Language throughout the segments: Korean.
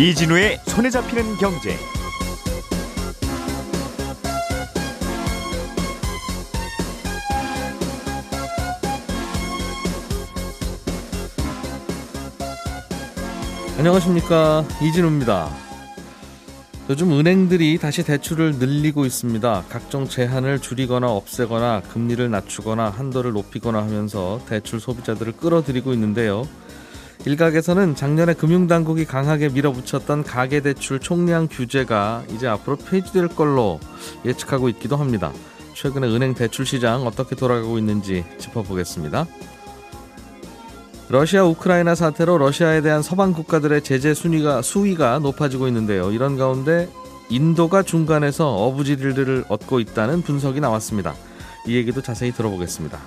이진우의 손에 잡히는 경제. 안녕하십니까 이진우입니다. 요즘 은행들이 다시 대출을 늘리고 있습니다. 각종 제한을 줄이거나 없애거나 금리를 낮추거나 한도를 높이거나 하면서 대출 소비자들을 끌어들이고 있는데요. 일각에서는 작년에 금융당국이 강하게 밀어붙였던 가계대출 총량 규제가 이제 앞으로 폐지될 걸로 예측하고 있기도 합니다. 최근에 은행 대출 시장 어떻게 돌아가고 있는지 짚어보겠습니다. 러시아 우크라이나 사태로 러시아에 대한 서방 국가들의 제재 순위가 수위가 높아지고 있는데요. 이런 가운데 인도가 중간에서 어부지리를 얻고 있다는 분석이 나왔습니다. 이 얘기도 자세히 들어보겠습니다.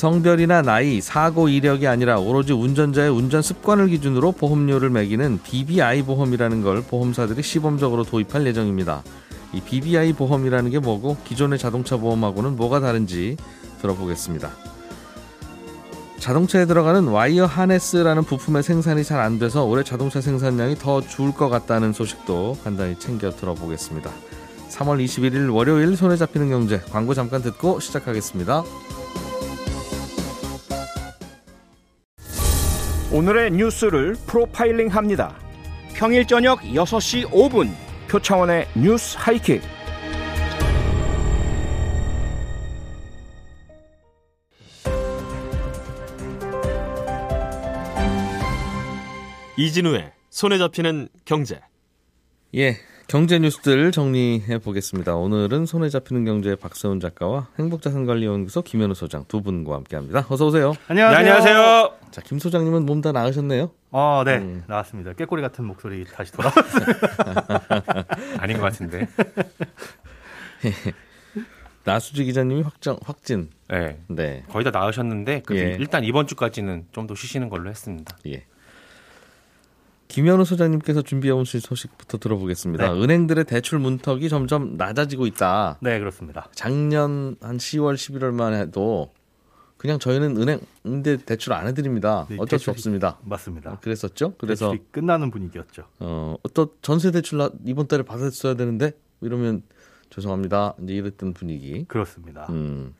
성별이나 나이, 사고 이력이 아니라 오로지 운전자의 운전 습관을 기준으로 보험료를 매기는 BBI 보험이라는 걸 보험사들이 시범적으로 도입할 예정입니다. 이 BBI 보험이라는 게 뭐고 기존의 자동차 보험하고는 뭐가 다른지 들어보겠습니다. 자동차에 들어가는 와이어 하네스라는 부품의 생산이 잘 안 돼서 올해 자동차 생산량이 더 줄 것 같다는 소식도 간단히 챙겨 들어보겠습니다. 3월 21일 월요일 손에 잡히는 경제 광고 잠깐 듣고 시작하겠습니다. 오늘의 뉴스를 프로파일링 합니다. 평일 저녁 6시 5분 표창원의 뉴스 하이킥. 이진우의 손에 잡히는 경제. 예, 경제 뉴스들 정리해 보겠습니다. 오늘은 손에 잡히는 경제 박세훈 작가와 행복자산관리연구소 김현우 소장 두 분과 함께합니다. 어서 오세요. 안녕하세요. 네, 안녕하세요. 자, 김 소장님은 몸 다 나으셨네요. 어, 네. 음. 나왔습니다. 깨꼬리 같은 목소리 다시 돌아왔어요. 아닌 것 같은데. 나수지 기자님이 확정 확진. 네. 네, 거의 다 나으셨는데 그래도 예. 일단 이번 주까지는 좀 더 쉬시는 걸로 했습니다. 예. 김현우 소장님께서 준비해 오신 소식부터 들어보겠습니다. 네. 은행들의 대출 문턱이 점점 낮아지고 있다. 네, 그렇습니다. 작년 한 10월, 11월만 해도 그냥 저희는 은행인데 대출 안 해드립니다. 네, 어쩔 수 대출이- 없습니다. 맞습니다. 그랬었죠. 그래서 끝나는 분위기였죠. 어, 또 전세 대출 나- 이번 달에 받았어야 되는데 이러면 죄송합니다. 이제 이랬던 분위기. 그렇습니다. 음,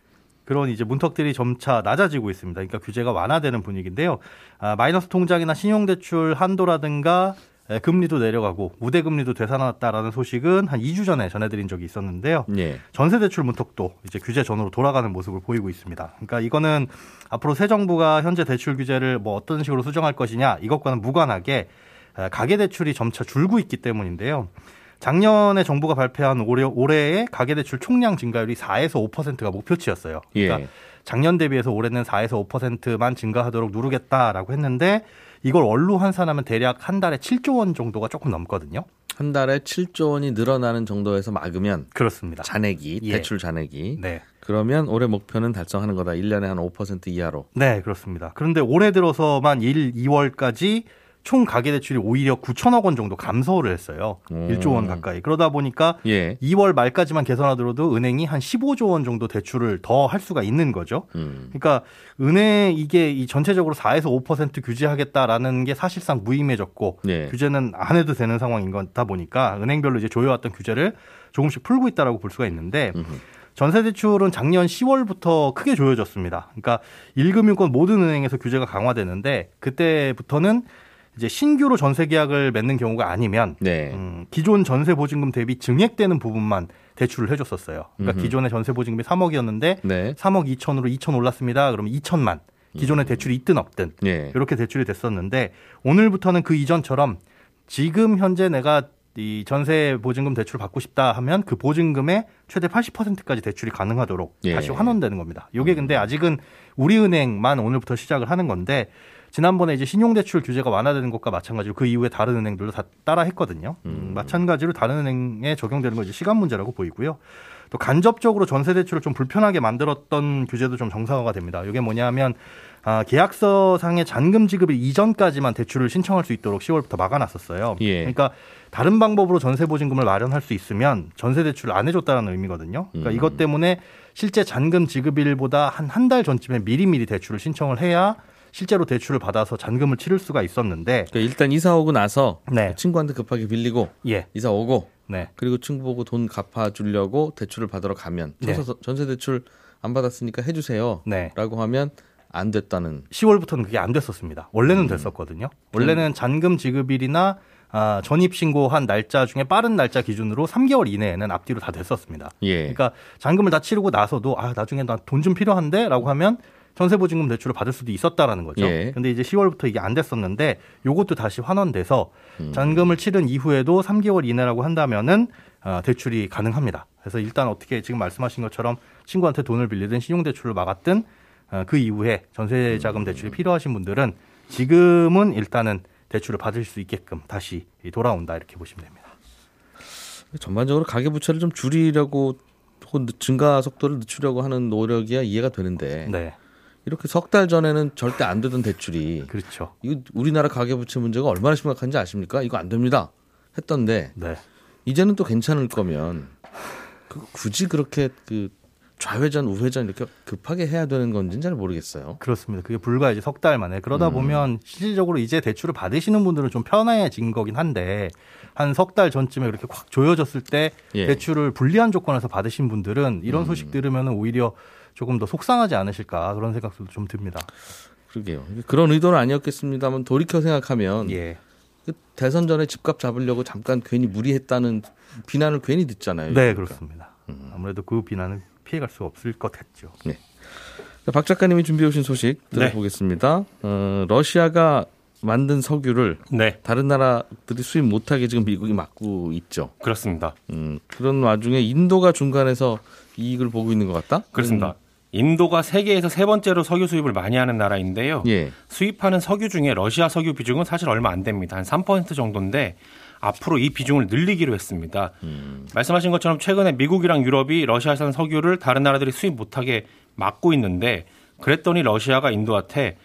그런 이제 문턱들이 점차 낮아지고 있습니다. 그러니까 규제가 완화되는 분위기인데요. 아, 마이너스 통장이나 신용대출 한도라든가 에, 금리도 내려가고 우대 금리도 되살아났다라는 소식은 한 2주 전에 전해드린 적이 있었는데요. 예, 전세 대출 문턱도 이제 규제 전으로 돌아가는 모습을 보이고 있습니다. 그러니까 이거는 앞으로 새 정부가 현재 대출 규제를 뭐 어떤 식으로 수정할 것이냐 이것과는 무관하게 에, 가계 대출이 점차 줄고 있기 때문인데요. 작년에 정부가 발표한 올해, 올해의 가계대출 총량 증가율이 4에서 5%가 목표치였어요. 그러니까 예. 작년 대비해서 올해는 4에서 5%만 증가하도록 누르겠다라고 했는데 이걸 월로 환산하면 대략 한 달에 7조 원 정도가 조금 넘거든요. 한 달에 7조 원이 늘어나는 정도에서 막으면 그렇습니다. 잔액이 예. 대출 잔액이 네. 그러면 올해 목표는 달성하는 거다. 1년에 한 5% 이하로. 네, 그렇습니다. 그런데 올해 들어서만 1, 2월까지 총 가계 대출이 오히려 9천억 원 정도 감소를 했어요. 음. 1조 원 가까이. 그러다 보니까 예. 2월 말까지만 개선하더라도 은행이 한 15조 원 정도 대출을 더 할 수가 있는 거죠. 음. 그러니까 은행 이게 이 전체적으로 4에서 5% 규제하겠다라는 게 사실상 무의미해졌고 예. 규제는 안 해도 되는 상황인 거다 보니까 은행별로 이제 조여왔던 규제를 조금씩 풀고 있다라고 볼 수가 있는데 음흠. 전세 대출은 작년 10월부터 크게 조여졌습니다. 그러니까 1금융권 모든 은행에서 규제가 강화되는데 그때부터는 이제 신규로 전세 계약을 맺는 경우가 아니면 네. 음, 기존 전세 보증금 대비 증액되는 부분만 대출을 해줬었어요. 그러니까 음흠. 기존의 전세 보증금이 3억이었는데 네. 3억 2천으로 2천 올랐습니다. 그러면 2천만 기존의 대출이 있든 없든 예. 이렇게 대출이 됐었는데 오늘부터는 그 이전처럼 지금 현재 내가 이 전세 보증금 대출 받고 싶다 하면 그 보증금의 최대 80%까지 대출이 가능하도록 예. 다시 환원되는 겁니다. 이게 근데 아직은 우리은행만 오늘부터 시작을 하는 건데 지난번에 이제 신용대출 규제가 완화되는 것과 마찬가지로 그 이후에 다른 은행들도 다 따라 했거든요. 음, 마찬가지로 다른 은행에 적용되는 건 이제 시간 문제라고 보이고요. 또 간접적으로 전세 대출을 좀 불편하게 만들었던 규제도 좀 정상화가 됩니다. 이게 뭐냐면 아, 계약서상의 잔금 지급일 이전까지만 대출을 신청할 수 있도록 10월부터 막아놨었어요. 예. 그러니까 다른 방법으로 전세 보증금을 마련할 수 있으면 전세 대출을 안 해줬다는 의미거든요. 그러니까 음. 이것 때문에 실제 잔금 지급일보다 한 한 달 전쯤에 미리미리 대출을 신청을 해야 실제로 대출을 받아서 잔금을 치를 수가 있었는데 그러니까 일단 이사 오고 나서 네. 친구한테 급하게 빌리고 예. 이사 오고 네. 그리고 친구 보고 돈 갚아 주려고 대출을 받으러 가면 네. 전세, 대출 안 받았으니까 해 주세요. 네. 라고 하면 안 됐다는 10월부터는 그게 안 됐었습니다. 원래는 됐었거든요. 원래는 잔금 지급일이나 아, 전입 신고한 날짜 중에 빠른 날짜 기준으로 3개월 이내에는 앞뒤로 다 됐었습니다. 예. 그러니까 잔금을 다 치르고 나서도 아 나중에 나 돈 좀 필요한데라고 하면 전세보증금 대출을 받을 수도 있었다라는 거죠. 예. 근데 이제 10월부터 이게 안 됐었는데 요것도 다시 환원돼서 음. 잔금을 치른 이후에도 3개월 이내라고 한다면은 아, 대출이 가능합니다. 그래서 일단 어떻게 지금 말씀하신 것처럼 친구한테 돈을 빌리든 신용대출을 막았든 아, 그 이후에 전세자금 대출이 필요하신 분들은 지금은 일단은 대출을 받을 수 있게끔 다시 돌아온다 이렇게 보시면 됩니다. 전반적으로 가계부채를 좀 줄이려고 혹은 증가 속도를 늦추려고 하는 노력이야 이해가 되는데 네, 이렇게 석 달 전에는 절대 안 되던 대출이 그렇죠. 이거 우리나라 가계부채 문제가 얼마나 심각한지 아십니까? 이거 안 됩니다. 했던데 네. 이제는 또 괜찮을 거면 그 굳이 그렇게 그 좌회전 우회전 이렇게 급하게 해야 되는 건지는 잘 모르겠어요. 그렇습니다. 그게 불과 이제 석 달 만에 그러다 음. 보면 실질적으로 이제 대출을 받으시는 분들은 좀 편해진 거긴 한데 한 석 달 전쯤에 그렇게 확 조여졌을 때 예. 음. 대출을 불리한 조건에서 받으신 분들은 이런 소식 들으면 오히려 조금 더 속상하지 않으실까 그런 생각도 좀 듭니다. 그러게요. 그런 의도는 아니었겠습니다만 돌이켜 생각하면 예. 그 대선 전에 집값 잡으려고 잠깐 괜히 무리했다는 비난을 괜히 듣잖아요. 네, 그러니까. 그렇습니다. 아무래도 그 비난은 피해갈 수 없을 것 같죠. 자, 박 작가님이 준비해 오신 소식 네. 들어보겠습니다. 어, 러시아가 만든 석유를 네, 다른 나라들이 수입 못하게 지금 미국이 막고 있죠. 그렇습니다. 음, 그런 와중에 인도가 중간에서 이익을 보고 있는 것 같다? 그렇습니다. 인도가 세계에서 세 번째로 석유 수입을 많이 하는 나라인데요. 예. 수입하는 석유 중에 러시아 석유 비중은 사실 얼마 안 됩니다. 한 3% 정도인데 앞으로 이 비중을 늘리기로 했습니다. 말씀하신 것처럼 최근에 미국이랑 유럽이 러시아산 석유를 다른 나라들이 수입 못하게 막고 있는데 그랬더니 러시아가 인도한테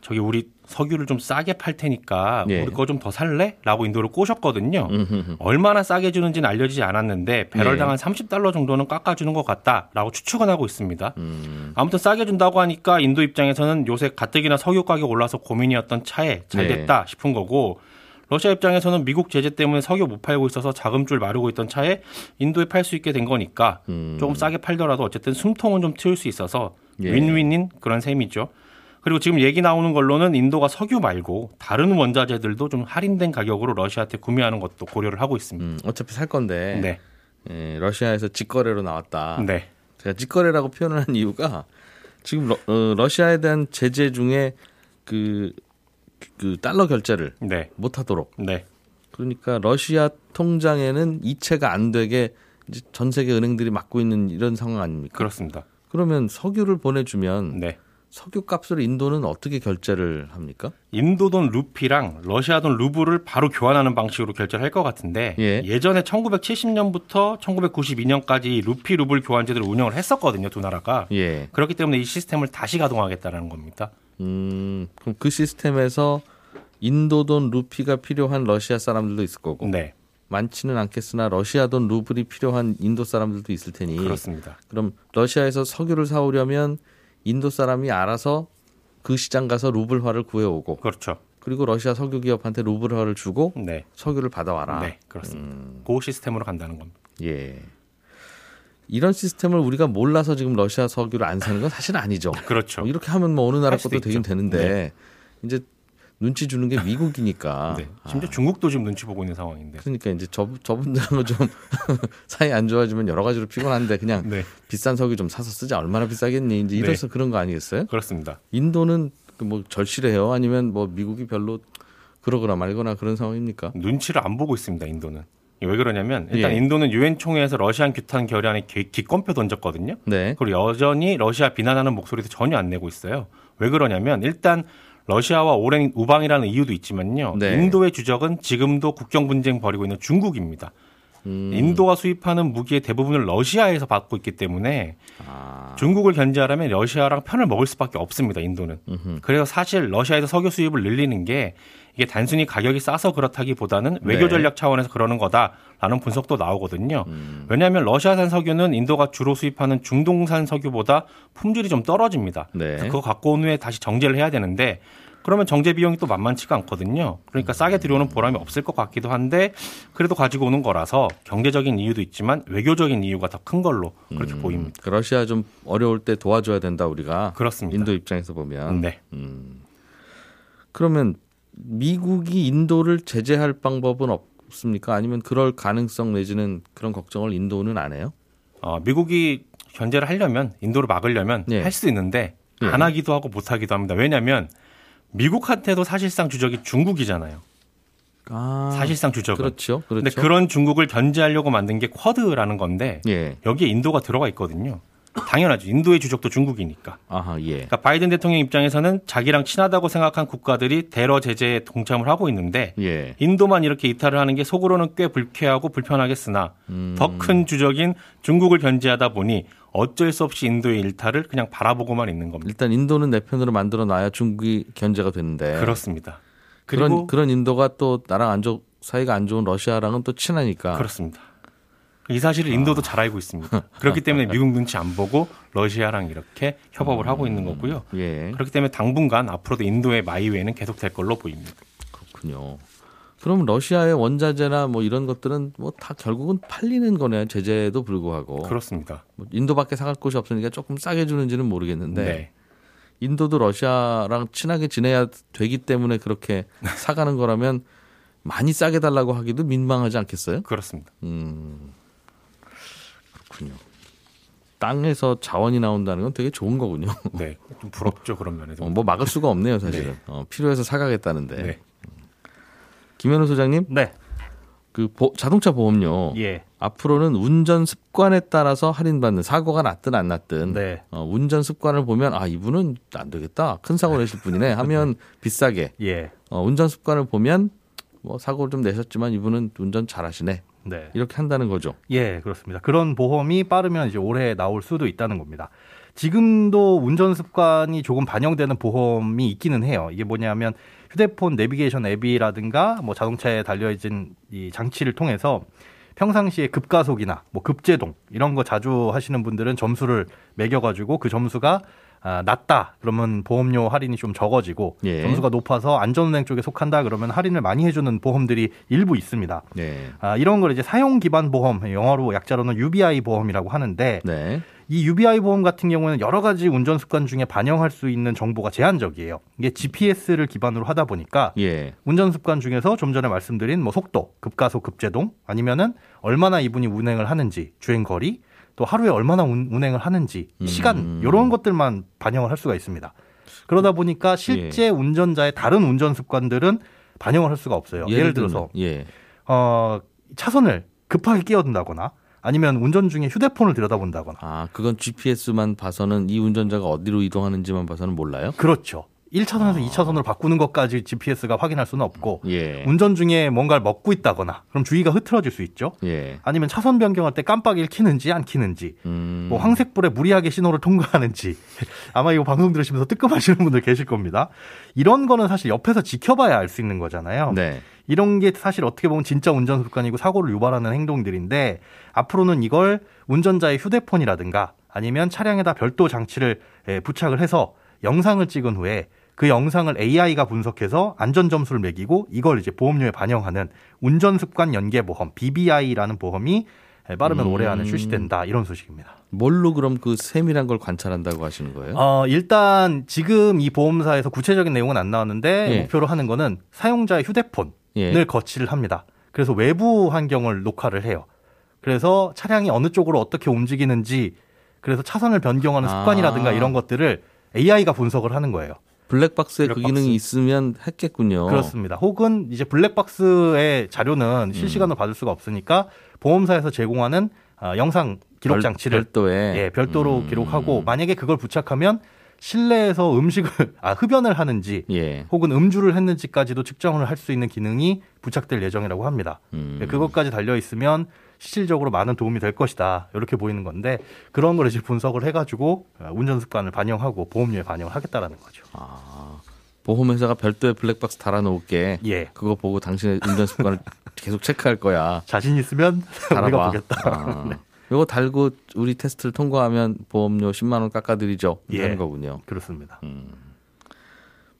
저기 우리 석유를 좀 싸게 팔 테니까 예. 우리 거 좀 더 살래? 라고 인도를 꼬셨거든요. 음흠흠. 얼마나 싸게 주는지는 알려지지 않았는데 배럴당 네. 한 30달러 정도는 깎아주는 것 같다라고 추측은 하고 있습니다. 음. 아무튼 싸게 준다고 하니까 인도 입장에서는 요새 가뜩이나 석유 가격 올라서 고민이었던 차에 잘 네. 됐다 싶은 거고 러시아 입장에서는 미국 제재 때문에 석유 못 팔고 있어서 자금줄 마르고 있던 차에 인도에 팔 수 있게 된 거니까 음. 조금 싸게 팔더라도 어쨌든 숨통은 좀 트일 수 있어서 예. 윈윈인 그런 셈이죠. 그리고 지금 얘기 나오는 걸로는 인도가 석유 말고 다른 원자재들도 좀 할인된 가격으로 러시아한테 구매하는 것도 고려를 하고 있습니다. 음, 어차피 살 건데 네. 예, 러시아에서 직거래로 나왔다. 네. 제가 직거래라고 표현을 한 이유가 지금 러, 어, 러시아에 대한 제재 중에 그, 그 달러 결제를 네. 못하도록 네. 그러니까 러시아 통장에는 이체가 안 되게 이제 전 세계 은행들이 막고 있는 이런 상황 아닙니까? 그렇습니다. 그러면 석유를 보내주면 네. 석유 값을 인도는 어떻게 결제를 합니까? 인도 돈 루피랑 러시아 돈 루블을 바로 교환하는 방식으로 결제를 할 것 같은데 예. 전에 1970년부터 1992년까지 루피 루블 교환제도를 운영을 했었거든요 두 나라가 예. 그렇기 때문에 이 시스템을 다시 가동하겠다는 겁니다. 음, 그럼 그 시스템에서 인도 돈 루피가 필요한 러시아 사람들도 있을 거고 네 많지는 않겠으나 러시아 돈 루블이 필요한 인도 사람들도 있을 테니 그렇습니다. 그럼 러시아에서 석유를 사오려면 인도 사람이 알아서 그 시장 가서 루블화를 구해오고 그렇죠. 그리고 러시아 석유 기업한테 루블화를 주고 네, 석유를 받아와라. 네 그렇습니다. 그 시스템으로 간다는 겁니다. 예. 이런 시스템을 우리가 몰라서 지금 러시아 석유를 안 사는 건 사실 아니죠. 그렇죠. 뭐 이렇게 하면 뭐 어느 나라 것도 되긴 있죠. 되는데 이제 눈치 주는 게 미국이니까. 네. 심지어 중국도 지금 눈치 보고 있는 상황인데. 그러니까 이제 저 저분들하고 좀 사이 안 좋아지면 여러 가지로 피곤한데 그냥 네, 비싼 석유 좀 사서 쓰자 얼마나 비싸겠니 이제 이래서 그런 거 아니겠어요? 그렇습니다. 인도는 그뭐 절실해요 아니면 뭐 미국이 별로 그러거나 말거나 그런 상황입니까? 눈치를 안 보고 있습니다. 인도는. 왜 그러냐면 일단 예. 인도는 유엔 총회에서 러시안 규탄 결의안에 기- 기권표 던졌거든요. 네. 그리고 여전히 러시아 비난하는 목소리도 전혀 안 내고 있어요. 왜 그러냐면 일단 러시아와 오랜 우방이라는 이유도 있지만요. 네. 인도의 주적은 지금도 국경 분쟁 벌이고 있는 중국입니다. 음, 인도가 수입하는 무기의 대부분을 러시아에서 받고 있기 때문에 아, 중국을 견제하려면 러시아랑 편을 먹을 수밖에 없습니다. 인도는. 음흠. 그래서 사실 러시아에서 석유 수입을 늘리는 게 이게 단순히 가격이 싸서 그렇다기보다는 외교 네. 전략 차원에서 그러는 거다 라는 분석도 나오거든요. 음. 왜냐하면 러시아산 석유는 인도가 주로 수입하는 중동산 석유보다 품질이 좀 떨어집니다. 네. 그거 갖고 온 후에 다시 정제를 해야 되는데 그러면 정제 비용이 또 만만치가 않거든요. 그러니까 싸게 들여오는 보람이 없을 것 같기도 한데 그래도 가지고 오는 거라서 경제적인 이유도 있지만 외교적인 이유가 더 큰 걸로 그렇게 음. 보입니다. 그 러시아 좀 어려울 때 도와줘야 된다 우리가 그렇습니다. 인도 입장에서 보면 네. 음. 그러면 미국이 인도를 제재할 방법은 없 습니까? 아니면 그럴 가능성 내지는 그런 걱정을 인도는 안 해요? 어, 미국이 견제를 하려면 인도를 막으려면 예. 할수 있는데 예. 안 하기도 하고 못 하기도 합니다. 왜냐하면 미국한테도 사실상 주적이 중국이잖아요. 아, 사실상 주적은. 그렇죠. 그렇죠. 근데 그런 중국을 견제하려고 만든 게 쿼드라는 건데 예. 여기에 인도가 들어가 있거든요. 당연하죠. 인도의 주적도 중국이니까. 아하, 예. 그러니까 바이든 대통령 입장에서는 자기랑 친하다고 생각한 국가들이 대러 제재에 동참을 하고 있는데 예. 인도만 이렇게 이탈을 하는 게 속으로는 꽤 불쾌하고 불편하겠으나 음. 더큰 주적인 중국을 견제하다 보니 어쩔 수 없이 인도의 일탈을 그냥 바라보고만 있는 겁니다. 일단 인도는 내 편으로 만들어 놔야 중국이 견제가 되는데 그렇습니다. 그런 그런 인도가 또 나랑 안 좋, 사이가 안 좋은 러시아랑은 또 친하니까 그렇습니다. 이 사실을 인도도 잘 알고 있습니다. 그렇기 때문에 미국 눈치 안 보고 러시아랑 이렇게 협업을 하고 있는 거고요. 예. 그렇기 때문에 당분간 앞으로도 인도의 마이웨이는 계속 될 걸로 보입니다. 그렇군요. 그럼 러시아의 원자재나 뭐 이런 것들은 뭐 다 결국은 팔리는 거네요. 제재에도 불구하고. 그렇습니다. 뭐 인도밖에 사갈 곳이 없으니까 조금 싸게 주는지는 모르겠는데 네. 인도도 러시아랑 친하게 지내야 되기 때문에 그렇게 사가는 거라면 많이 싸게 달라고 하기도 민망하지 않겠어요? 그렇습니다. 음. 그렇군요. 땅에서 자원이 나온다는 건 되게 좋은 거군요. 네. 좀 부럽죠, 그런 면에서. 어, 뭐 막을 수가 없네요, 사실은. 네. 어, 필요해서 사가겠다는데. 네. 김현우 소장님, 네. 그 보- 자동차 보험료 예. 앞으로는 운전 습관에 따라서 할인받는 사고가 났든 안 났든 네. 어, 운전 습관을 보면 아 이분은 안 되겠다 큰 사고 내실 분이네 하면 비싸게 예. 어, 운전 습관을 보면 뭐 사고를 좀 내셨지만 이분은 운전 잘하시네 네. 이렇게 한다는 거죠. 예, 그렇습니다. 그런 보험이 빠르면 이제 올해 나올 수도 있다는 겁니다. 지금도 운전 습관이 조금 반영되는 보험이 있기는 해요. 이게 뭐냐면 휴대폰 내비게이션 앱이라든가 뭐 자동차에 달려 있는 이 장치를 통해서 평상시에 급가속이나 뭐 급제동 이런 거 자주 하시는 분들은 점수를 매겨가지고 그 점수가 아, 낮다 그러면 보험료 할인이 좀 적어지고 예. 점수가 높아서 안전운행 쪽에 속한다 그러면 할인을 많이 해주는 보험들이 일부 있습니다. 네. 아, 이런 걸 이제 사용 기반 보험, 영어로 약자로는 UBI 보험이라고 하는데 네. 이 UBI 보험 같은 경우에는 여러 가지 운전 습관 중에 반영할 수 있는 정보가 제한적이에요. 이게 GPS를 기반으로 하다 보니까 예. 운전 습관 중에서 좀 전에 말씀드린 뭐 속도, 급가속, 급제동 아니면은 얼마나 이분이 운행을 하는지, 주행 거리, 또 하루에 얼마나 운, 운행을 하는지, 음. 시간 이런 것들만 반영을 할 수가 있습니다. 그러다 보니까 실제 운전자의 다른 운전 습관들은 반영을 할 수가 없어요. 예를, 들어서 예. 어, 차선을 급하게 끼어든다거나 아니면 운전 중에 휴대폰을 들여다본다거나. 아 그건 GPS만 봐서는 이 운전자가 어디로 이동하는지만 봐서는 몰라요. 그렇죠. 1차선에서 아. 2차선으로 바꾸는 것까지 GPS가 확인할 수는 없고 예. 운전 중에 뭔가를 먹고 있다거나 그럼 주의가 흐트러질 수 있죠. 예. 아니면 차선 변경할 때 깜빡이를 켜는지 안 켜는지 음. 뭐 황색불에 무리하게 신호를 통과하는지 아마 이거 방송 들으시면서 뜨끔하시는 분들 계실 겁니다. 이런 거는 사실 옆에서 지켜봐야 알 수 있는 거잖아요. 네. 이런 게 사실 어떻게 보면 진짜 운전 습관이고 사고를 유발하는 행동들인데 앞으로는 이걸 운전자의 휴대폰이라든가 아니면 차량에다 별도 장치를 에, 부착을 해서 영상을 찍은 후에 그 영상을 AI가 분석해서 안전 점수를 매기고 이걸 이제 보험료에 반영하는 운전 습관 연계 보험 BBI라는 보험이 에, 빠르면 음. 올해 안에 출시된다 이런 소식입니다. 뭘로 그럼 그 세밀한 걸 관찰한다고 하시는 거예요? 어, 일단 지금 이 보험사에서 구체적인 내용은 안 나왔는데 예. 목표로 하는 거는 사용자의 휴대폰을 예. 거치를 합니다. 그래서 외부 환경을 녹화를 해요. 그래서 차량이 어느 쪽으로 어떻게 움직이는지 그래서 차선을 변경하는 아. 습관이라든가 이런 것들을 AI가 분석을 하는 거예요. 블랙박스에 그 블랙박스. 기능이 있으면 했겠군요. 그렇습니다. 혹은 이제 블랙박스의 자료는 실시간으로 받을 수가 없으니까 보험사에서 제공하는 아, 영상 기록 별- 장치를 별 도에 예, 별도로 음. 기록하고 만약에 그걸 부착하면 실내에서 음식을 아 흡연을 하는지 예. 혹은 음주를 했는지까지도 측정을 할 수 있는 기능이 부착될 예정이라고 합니다. 음. 예, 그것까지 달려 있으면 실질적으로 많은 도움이 될 것이다. 이렇게 보이는 건데 그런 걸 이제 분석을 해가지고 어, 운전 습관을 반영하고 보험료에 반영을 하겠다라는 거죠. 아, 보험회사가 별도의 블랙박스 달아놓을게. 예. 그거 보고 당신의 운전 습관을 계속 체크할 거야. 자신 있으면 우리가 달아봐. 보겠다. 아. 네. 요거 달고 우리 테스트를 통과하면 보험료 10만 원 깎아드리죠. 예. 하는 거군요. 그렇습니다.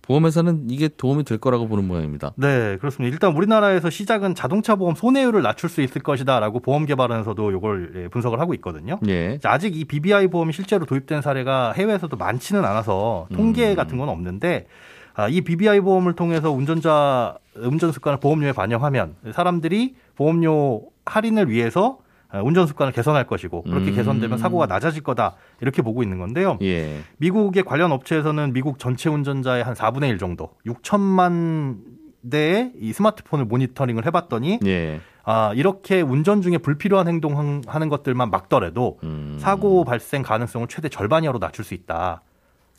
보험회사는 이게 도움이 될 거라고 보는 모양입니다. 네, 그렇습니다. 일단 우리나라에서 시작은 자동차 보험 손해율을 낮출 수 있을 것이다라고 보험 개발원에서도 이걸 예, 분석을 하고 있거든요. 예. 아직 이 BBI 보험이 실제로 도입된 사례가 해외에서도 많지는 않아서 통계 같은 건 없는데 아, 이 BBI 보험을 통해서 운전자 운전 습관을 보험료에 반영하면 사람들이 보험료 할인을 위해서 아, 운전 습관을 개선할 것이고 그렇게 음. 개선되면 사고가 낮아질 거다 이렇게 보고 있는 건데요. 예. 미국의 관련 업체에서는 미국 전체 운전자의 한 4분의 1 정도, 6천만 대의 이 스마트폰을 모니터링을 해봤더니 예. 아 이렇게 운전 중에 불필요한 행동하는 것들만 막더라도 음. 사고 발생 가능성을 최대 절반 이하로 낮출 수 있다.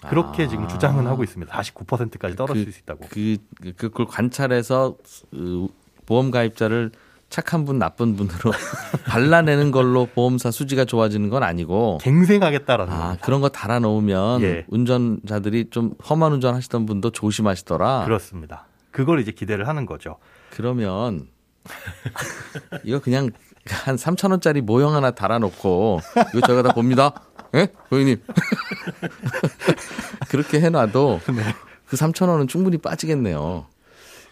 그렇게 아. 지금 주장은 하고 있습니다. 49%까지 떨어질 그- 수 있다고. 그, 그- 그걸 관찰해서 그 보험 가입자를 착한 분, 나쁜 분으로 발라내는 걸로 보험사 수지가 좋아지는 건 아니고 갱생하겠다라는 아. 그런 거 달아 놓으면 예. 운전자들이 좀 험한 운전 하시던 분도 조심하시더라. 그렇습니다. 그걸 이제 기대를 하는 거죠. 그러면 이거 그냥 한 3천 원짜리 모형 하나 달아 놓고 이거 저희가 다 봅니다. 예? 고객님. 그렇게 해 놔도 네. 그 3천 원은 충분히 빠지겠네요.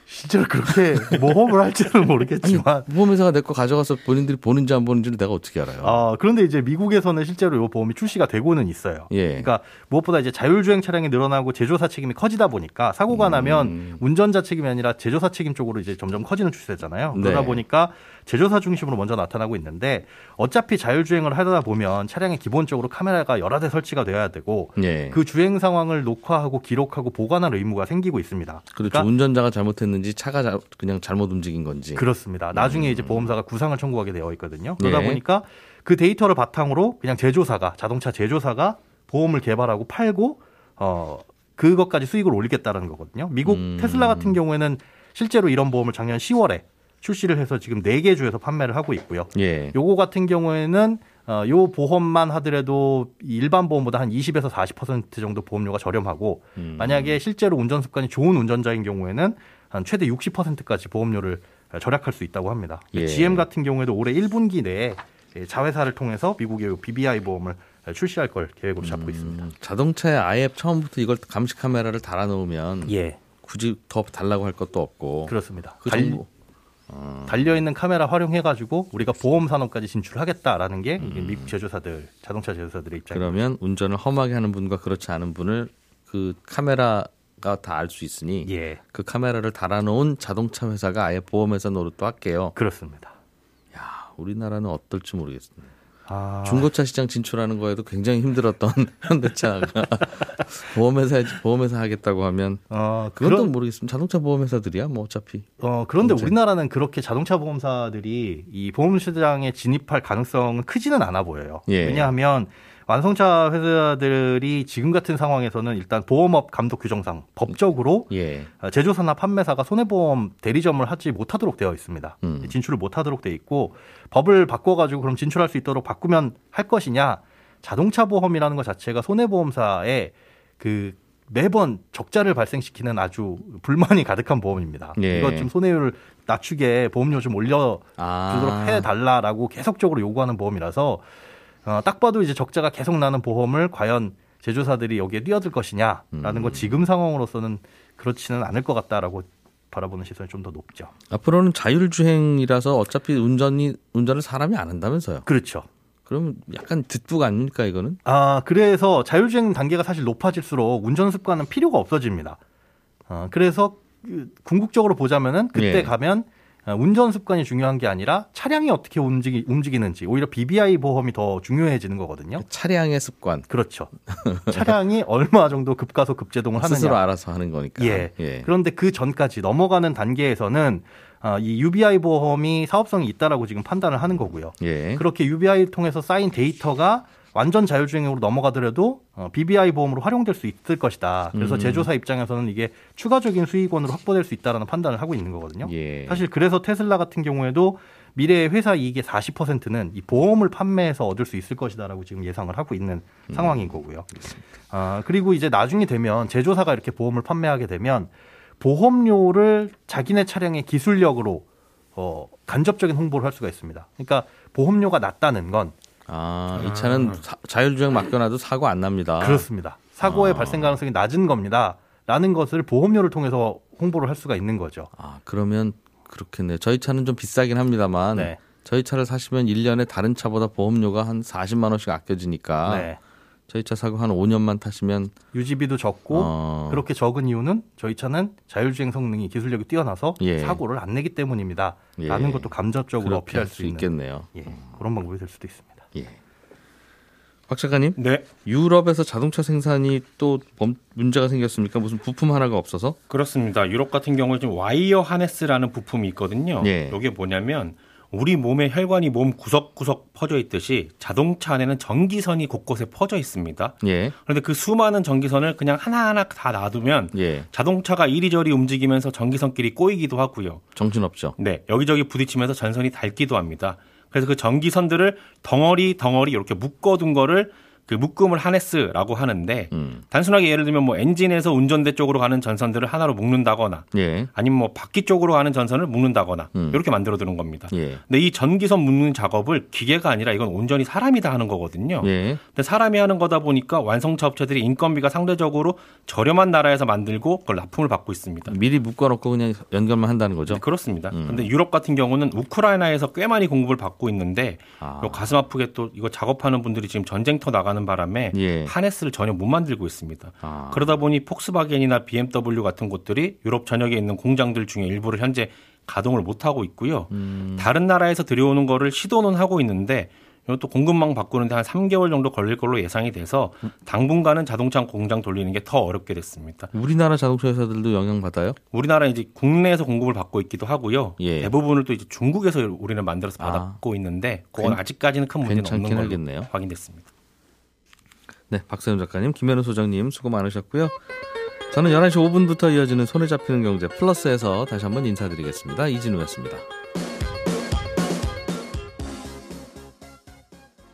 실제로 그렇게 모험을 할지는 모르겠지만 보험회사가 내 거 가져가서 본인들이 보는지 안 보는지를 내가 어떻게 알아요? 아, 그런데 이제 미국에서는 실제로 이 보험이 출시가 되고는 있어요. 예. 그러니까 무엇보다 이제 자율주행 차량이 늘어나고 제조사 책임이 커지다 보니까 사고가 음. 나면 운전자 책임이 아니라 제조사 책임 쪽으로 이제 점점 커지는 추세잖아요. 네. 그러다 보니까 제조사 중심으로 먼저 나타나고 있는데 어차피 자율주행을 하다 보면 차량에 기본적으로 카메라가 여러 대 설치가 돼야 되고 예. 그 주행 상황을 녹화하고 기록하고 보관할 의무가 생기고 있습니다. 그렇죠. 그러니까 운전자가 잘못했는 지 차가 자- 그냥 잘못 움직인 건지. 그렇습니다. 나중에 이제 보험사가 구상을 청구하게 되어 있거든요. 그러다 음. 예. 보니까 그 데이터를 바탕으로 그냥 제조사가 자동차 제조사가 보험을 개발하고 팔고 어 그것까지 수익을 올리겠다라는 거거든요. 미국 음. 테슬라 같은 경우에는 실제로 이런 보험을 작년 10월에 출시를 해서 지금 4개 주에서 판매를 하고 있고요. 예. 요거 같은 경우에는 어, 요 보험만 하더라도 일반 보험보다 한 20에서 40% 정도 보험료가 저렴하고 음. 만약에 실제로 운전 습관이 좋은 운전자인 경우에는 한 최대 60%까지 보험료를 절약할 수 있다고 합니다. 예. GM 같은 경우에도 올해 1분기 내에 자회사를 통해서 미국의 요 BBI 보험을 출시할 걸 계획으로 잡고 있습니다. 음, 자동차에 아예 처음부터 이걸 감시 카메라를 달아놓으면 예, 굳이 더 달라고 할 것도 없고. 그렇습니다. 그 달, 정보. 달려 있는 카메라 활용해가지고 우리가 보험 산업까지 진출하겠다라는 게 이게 미국 제조사들, 자동차 제조사들의 입장입니다. 그러면 운전을 험하게 하는 분과 그렇지 않은 분을 그 카메라 가 다 알 수 있으니 예, 그 카메라를 달아놓은 자동차 회사가 아예 보험회사 노릇도 할게요. 그렇습니다. 야, 우리나라는 어떨지 모르겠습니다. 아, 중고차 시장 진출하는 거에도 굉장히 힘들었던 현대차가 보험회사 보험회사 하겠다고 하면 어, 그건 또 그런, 모르겠습니다. 자동차 보험회사들이야 뭐 어차피 어, 그런데 문제. 우리나라는 그렇게 자동차 보험사들이 이 보험 시장에 진입할 가능성은 크지는 않아 보여요. 예. 왜냐하면 완성차 회사들이 지금 같은 상황에서는 일단 보험업 감독 규정상 법적으로 예. 제조사나 판매사가 손해보험 대리점을 하지 못하도록 되어 있습니다. 음. 진출을 못하도록 되어 있고 법을 바꿔가지고 그럼 진출할 수 있도록 바꾸면 할 것이냐? 자동차 보험이라는 것 자체가 손해보험사에 그 매번 적자를 발생시키는 아주 불만이 가득한 보험입니다. 예. 이것 좀 손해율을 낮추게 보험료 좀 올려 아. 주도록 해달라라고 계속적으로 요구하는 보험이라서 어, 딱 봐도 이제 적자가 계속 나는 보험을 과연 제조사들이 여기에 뛰어들 것이냐라는 음. 건 지금 상황으로서는 그렇지는 않을 것 같다라고 바라보는 시선이 좀 더 높죠. 앞으로는 자율주행이라서 어차피 운전이 운전을 사람이 안 한다면서요. 그렇죠. 그럼 약간 뒷북 아닙니까 이거는? 아 그래서 자율주행 단계가 사실 높아질수록 운전 습관은 필요가 없어집니다. 어, 그래서 그 궁극적으로 보자면은 그때 예. 가면 어, 운전 습관이 중요한 게 아니라 차량이 어떻게 움직이, 움직이는지 오히려 BBI 보험이 더 중요해지는 거거든요. 차량의 습관 그렇죠. 차량이 얼마 정도 급가속 급제동을 하느냐. 스스로 알아서 하는 거니까. 예. 그런데 그 전까지 넘어가는 단계에서는 아, 이 UBI 보험이 사업성이 있다라고 지금 판단을 하는 거고요. 예. 그렇게 UBI를 통해서 쌓인 데이터가 완전 자율주행으로 넘어가더라도 어, BBI 보험으로 활용될 수 있을 것이다. 그래서 음. 제조사 입장에서는 이게 추가적인 수익원으로 확보될 수 있다라는 판단을 하고 있는 거거든요. 예. 사실 그래서 테슬라 같은 경우에도 미래의 회사 이익의 40%는 이 보험을 판매해서 얻을 수 있을 것이다라고 지금 예상을 하고 있는 음. 상황인 거고요. 아, 그리고 이제 나중에 되면 제조사가 이렇게 보험을 판매하게 되면 보험료를 자기네 차량의 기술력으로 어, 간접적인 홍보를 할 수가 있습니다. 그러니까 보험료가 낮다는 건 아, 이 차는 사, 자율주행 맡겨놔도 사고 안 납니다. 그렇습니다. 사고의 아. 발생 가능성이 낮은 겁니다. 라는 것을 보험료를 통해서 홍보를 할 수가 있는 거죠. 아, 그러면 그렇겠네요. 저희 차는 좀 비싸긴 합니다만 네. 저희 차를 사시면 1년에 다른 차보다 보험료가 한 40만 원씩 아껴지니까 네. 저희 차 사고 한 5년만 타시면 유지비도 적고 어... 그렇게 적은 이유는 저희 차는 자율주행 성능이 기술력이 뛰어나서 예. 사고를 안 내기 때문입니다. 예. 라는 것도 감접적으로 어필할 수, 수 있겠네요. 예. 그런 방법이 될 수도 있습니다. 예. 박 작가님, 네. 유럽에서 자동차 생산이 또 문제가 생겼습니까? 무슨 부품 하나가 없어서? 그렇습니다. 유럽 같은 경우에 좀 와이어 하네스라는 부품이 있거든요. 예. 이게 뭐냐면 우리 몸의 혈관이 몸 구석구석 퍼져 있듯이 자동차 안에는 전기선이 곳곳에 퍼져 있습니다. 예. 그런데 그 수많은 전기선을 그냥 하나하나 다 놔두면 예. 자동차가 이리저리 움직이면서 전기선끼리 꼬이기도 하고요. 정신없죠. 네. 여기저기 부딪히면서 전선이 닳기도 합니다. 그래서 그 전기선들을 덩어리 덩어리 이렇게 묶어둔 거를 그 묶음을 하네스라고 하는데 음. 단순하게 예를 들면 뭐 엔진에서 운전대 쪽으로 가는 전선들을 하나로 묶는다거나 예. 아니면 뭐 바퀴 쪽으로 가는 전선을 묶는다거나 음. 이렇게 만들어 두는 겁니다. 예. 근데 이 전기선 묶는 작업을 기계가 아니라 이건 온전히 사람이 다 하는 거거든요. 예. 근데 사람이 하는 거다 보니까 완성차 업체들이 인건비가 상대적으로 저렴한 나라에서 만들고 그걸 납품을 받고 있습니다. 미리 묶어 놓고 그냥 연결만 한다는 거죠? 네, 그렇습니다. 음. 근데 유럽 같은 경우는 우크라이나에서 꽤 많이 공급을 받고 있는데 아. 가슴 아프게 또 이거 작업하는 분들이 지금 전쟁터 나가는 하는 바람에 예. 하네스를 전혀 못 만들고 있습니다. 아. 그러다 보니 폭스바겐이나 BMW 같은 곳들이 유럽 전역에 있는 공장들 중에 일부를 현재 가동을 못 하고 있고요. 음. 다른 나라에서 들여오는 거를 시도는 하고 있는데 이것도 공급망 바꾸는데 한 3개월 정도 걸릴 걸로 예상이 돼서 당분간은 자동차 공장 돌리는 게 더 어렵게 됐습니다. 우리나라 자동차 회사들도 영향 받아요? 우리나라 이제 국내에서 공급을 받고 있기도 하고요. 예. 대부분을 또 이제 중국에서 우리는 만들어서 아. 받고 있는데 그건 아직까지는 큰 문제는 없는 걸로 하겠네요. 확인됐습니다. 네, 박세훈 작가님, 김현우 소장님 수고 많으셨고요. 저는 11시 5분부터 이어지는 손에 잡히는 경제 플러스에서 다시 한번 인사드리겠습니다. 이진우였습니다.